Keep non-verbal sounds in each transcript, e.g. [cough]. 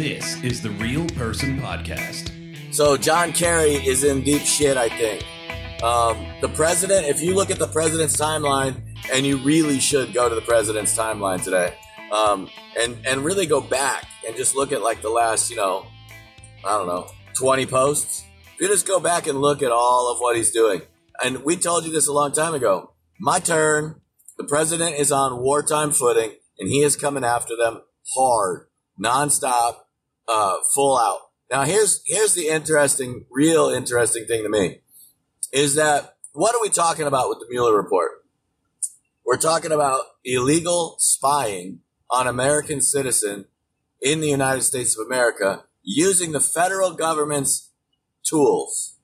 This is the Real Person Podcast. So John Kerry is in deep shit, I think. Um, the president, if you look at the president's timeline, and you really should go to the president's timeline today, um, and and really go back and just look at like the last, you know, I don't know, twenty posts. If you just go back and look at all of what he's doing, and we told you this a long time ago. My turn. The president is on wartime footing, and he is coming after them hard, nonstop, uh, full out. Now here's here's the interesting, real interesting thing to me is that what are we talking about with the Mueller report? We're talking about illegal spying on American citizen in the United States of America using the federal government's tools.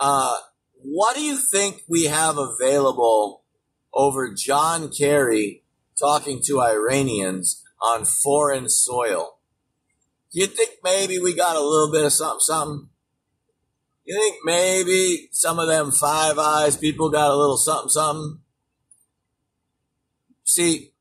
Uh, what do you think we have available over John Kerry talking to Iranians on foreign soil? Do you think maybe we got a little bit of something, something? You think maybe some of them Five Eyes people got a little something, something? See,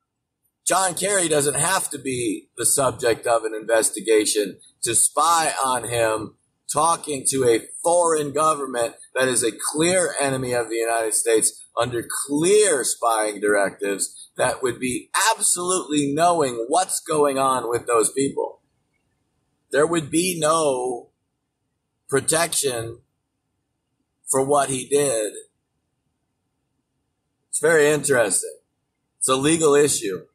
John Kerry doesn't have to be the subject of an investigation to spy on him talking to a foreign government that is a clear enemy of the United States under clear spying directives that would be absolutely knowing what's going on with those people. There would be no protection for what he did. It's very interesting. It's a legal issue.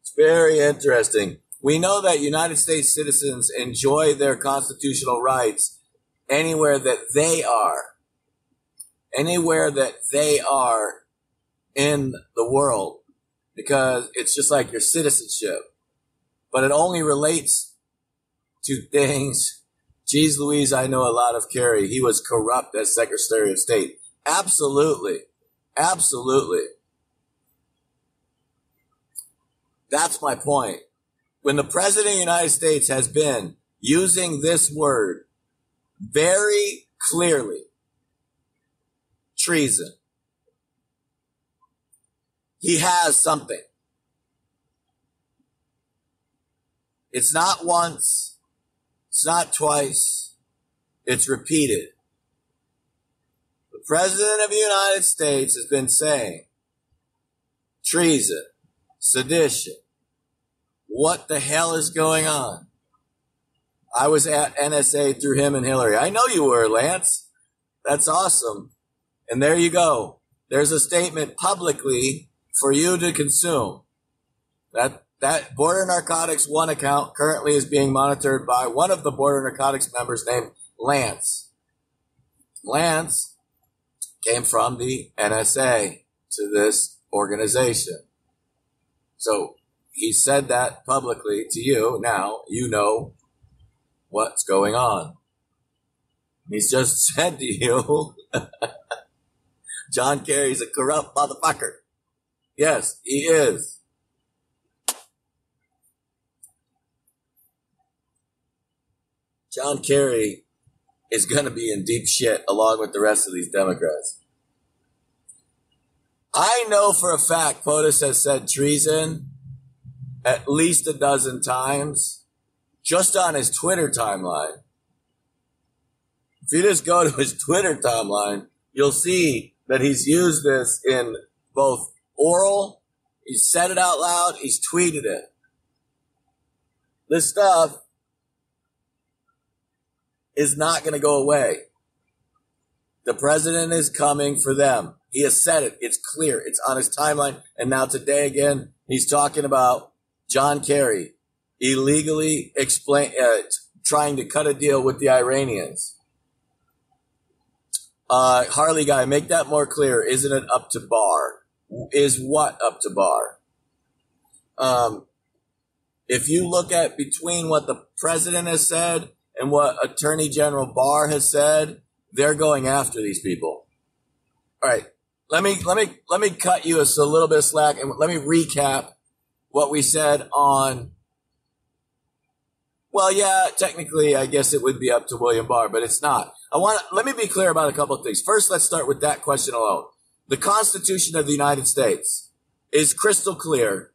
It's very interesting. We know that United States citizens enjoy their constitutional rights anywhere that they are. Anywhere that they are in the world. Because it's just like your citizenship. But it only relates to things. Geez Louise, I know a lot of Kerry. He was corrupt as Secretary of State. Absolutely. Absolutely. That's my point when the president of the United States has been using this word very clearly, treason, he has something. It's not once. It's not twice. It's repeated. The president of the United States has been saying treason, sedition, what the hell is going on? I was at NSA through him and Hillary. I know you were, Lance. That's awesome. And there you go. There's a statement publicly for you to consume. That that Border Narcotics One account currently is being monitored by one of the Border Narcotics members named Lance. Lance came from the NSA to this organization. So he said that publicly to you. Now you know what's going on. He's just [laughs] said to you, [laughs] John Kerry's a corrupt motherfucker. Yes, he is. John Kerry is going to be in deep shit along with the rest of these Democrats. I know for a fact POTUS has said treason at least a dozen times just on his Twitter timeline. If you just go to his Twitter timeline, you'll see that he's used this in both oral, he's said it out loud, he's tweeted it. This stuff is not going to go away. The president is coming for them. He has said it. It's clear. It's on his timeline. And now today again, he's talking about John Kerry illegally explain, uh, trying to cut a deal with the Iranians. Uh, Harley guy, make that more clear. Isn't it up to Barr? Is what up to Barr? Um, if you look at between what the president has said and what Attorney General Barr has said, they're going after these people. All right, let me let me let me cut you a, a little bit of slack and let me recap what we said on well, yeah, technically, I guess it would be up to William Barr, but it's not. I want let me be clear about a couple of things. First, let's start with that question alone. The Constitution of the United States is crystal clear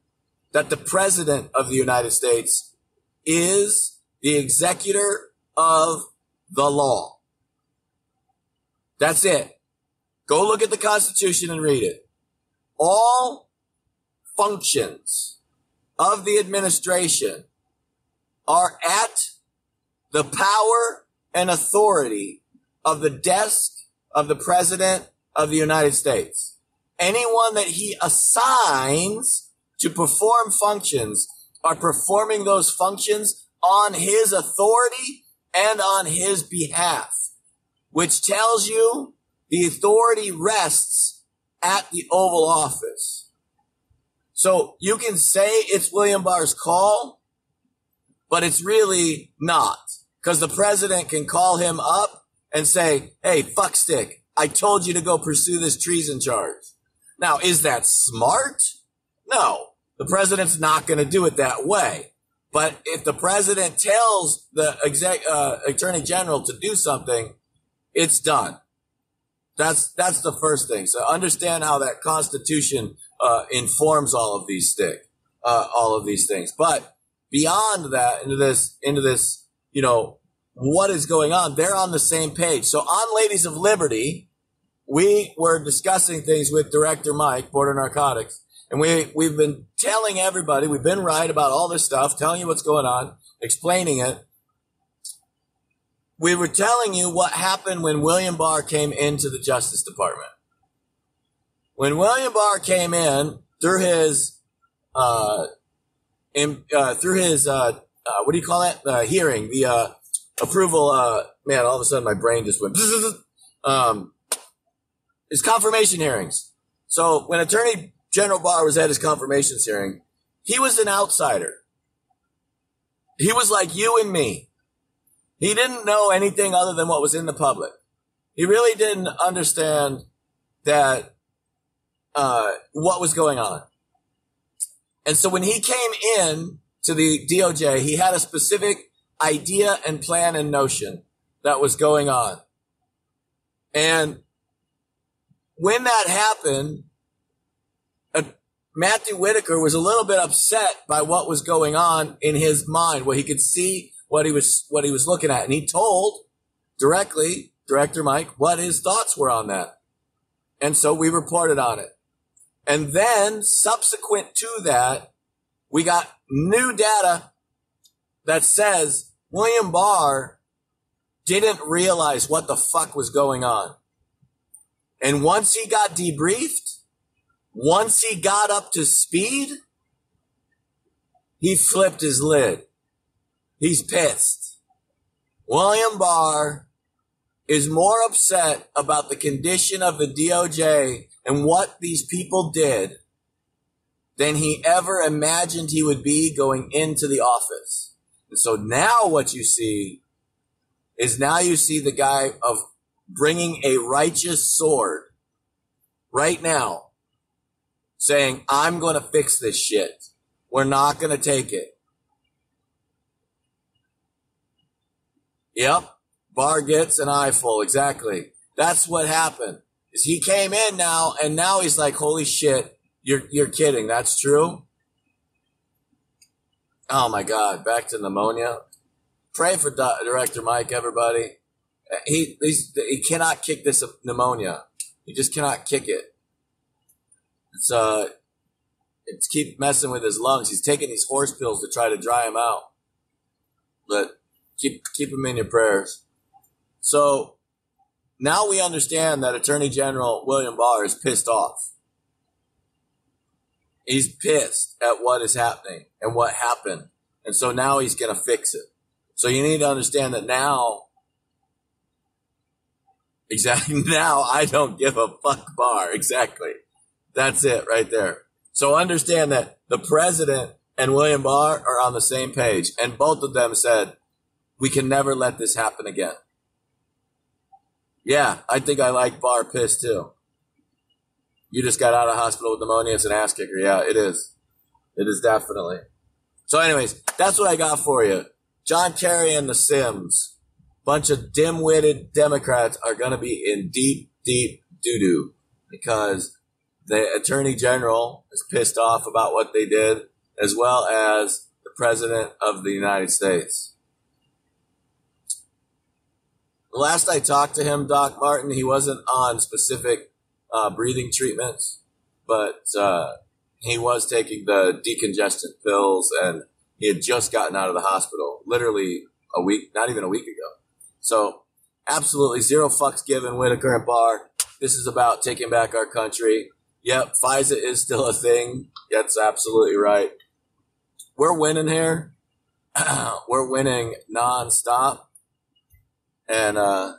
that the President of the United States is the executor of the law. That's it. Go look at the Constitution and read it. All functions of the administration are at the power and authority of the desk of the President of the United States. Anyone that he assigns to perform functions are performing those functions on his authority and on his behalf, which tells you the authority rests at the Oval Office. So you can say it's William Barr's call, but it's really not because the president can call him up and say, Hey, fuckstick, I told you to go pursue this treason charge. Now, is that smart? No, the president's not going to do it that way. But if the president tells the exec, uh, attorney general to do something, it's done. That's that's the first thing. So understand how that Constitution uh, informs all of these stick, uh, all of these things. But beyond that, into this, into this, you know, what is going on? They're on the same page. So on Ladies of Liberty, we were discussing things with Director Mike, Border Narcotics, and we, we've been telling everybody, we've been right about all this stuff, telling you what's going on, explaining it. We were telling you what happened when William Barr came into the Justice Department. When William Barr came in through his, uh, in, uh, through his, uh, uh, what do you call that? Uh, hearing, the, uh, approval, uh, man, all of a sudden my brain just went, [laughs] um, his confirmation hearings. So when Attorney General Barr was at his confirmations hearing, he was an outsider. He was like you and me. He didn't know anything other than what was in the public. He really didn't understand that uh, what was going on. And so when he came in to the DOJ, he had a specific idea and plan and notion that was going on. And when that happened, Matthew Whitaker was a little bit upset by what was going on in his mind, where he could see what he was what he was looking at, and he told directly Director Mike what his thoughts were on that, and so we reported on it. And then subsequent to that, we got new data that says William Barr didn't realize what the fuck was going on. And once he got debriefed, once he got up to speed, he flipped his lid. He's pissed. William Barr is more upset about the condition of the DOJ and what these people did than he ever imagined he would be going into the office. And so now what you see is now you see the guy of bringing a righteous sword right now saying, I'm going to fix this shit. We're not going to take it. Yep. Barr gets an eyeful. Exactly. That's what happened. Is he came in now and now he's like, holy shit. You're, you're kidding. That's true. Oh my God. Back to pneumonia. Pray for Director Mike, everybody. He, he cannot kick this pneumonia. He just cannot kick it. It's uh, it's keep messing with his lungs. He's taking these horse pills to try to dry him out. But keep keep him in your prayers. So now we understand that Attorney General William Barr is pissed off. He's pissed at what is happening and what happened. And so now he's going to fix it. So you need to understand that now Exactly. [laughs] Now I don't give a fuck Barr. Exactly. That's it right there. So understand that the president and William Barr are on the same page. And both of them said, we can never let this happen again. Yeah, I think I like Barr piss too. You just got out of hospital with pneumonia. It's an ass kicker. Yeah, it is. It is definitely. So anyways, that's what I got for you. John Kerry and the Sims bunch of dim-witted Democrats are going to be in deep, deep doo-doo because the attorney general is pissed off about what they did, as well as the president of the United States. Last I talked to him, Doc Martin, he wasn't on specific uh, breathing treatments, but uh, he was taking the decongestant pills and he had just gotten out of the hospital literally a week, not even a week ago. So absolutely zero fucks given, Whitaker and Barr. This is about taking back our country. Yep, FISA is still a thing. That's absolutely right. We're winning here. [clears throat] We're winning nonstop. And uh,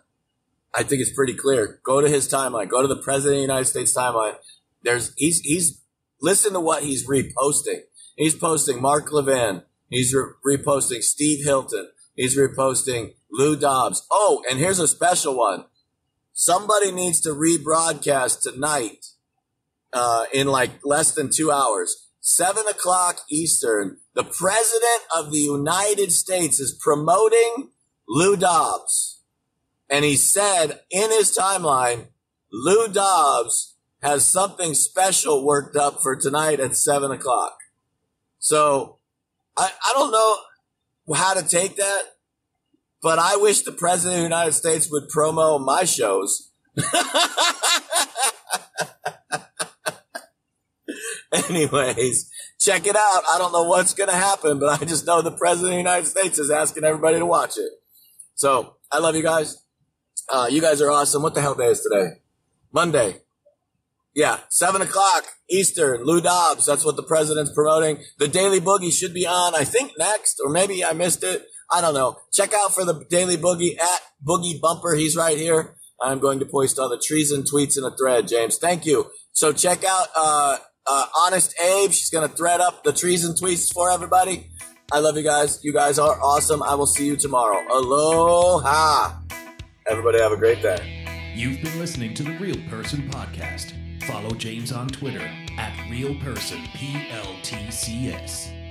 I think it's pretty clear. Go to his timeline. Go to the President of the United States timeline. There's he's he's listen to what he's reposting. He's posting Mark Levin. He's re- reposting Steve Hilton. He's reposting Lou Dobbs. Oh, and here's a special one. Somebody needs to rebroadcast tonight uh, in like less than two hours. Seven o'clock Eastern. The President of the United States is promoting Lou Dobbs. And he said in his timeline, Lou Dobbs has something special worked up for tonight at seven o'clock. So I, I don't know how to take that, but I wish the president of the United States would promo my shows. [laughs] [laughs] Anyways, check it out. I don't know what's going to happen, but I just know the president of the United States is asking everybody to watch it. So I love you guys. Uh, you guys are awesome. What the hell day is today? Monday. Yeah, seven o'clock Eastern. Lou Dobbs. That's what the president's promoting. The Daily Boogie should be on. I think next, or maybe I missed it. I don't know. Check out for the Daily Boogie at Boogie Bumper. He's right here. I'm going to post all the treason tweets in a thread. James, thank you. So check out uh, uh, Honest Abe. She's going to thread up the treason tweets for everybody. I love you guys. You guys are awesome. I will see you tomorrow. Aloha. Everybody have a great day. You've been listening to the Real Person Podcast. Follow James on Twitter at RealPersonPLTCS.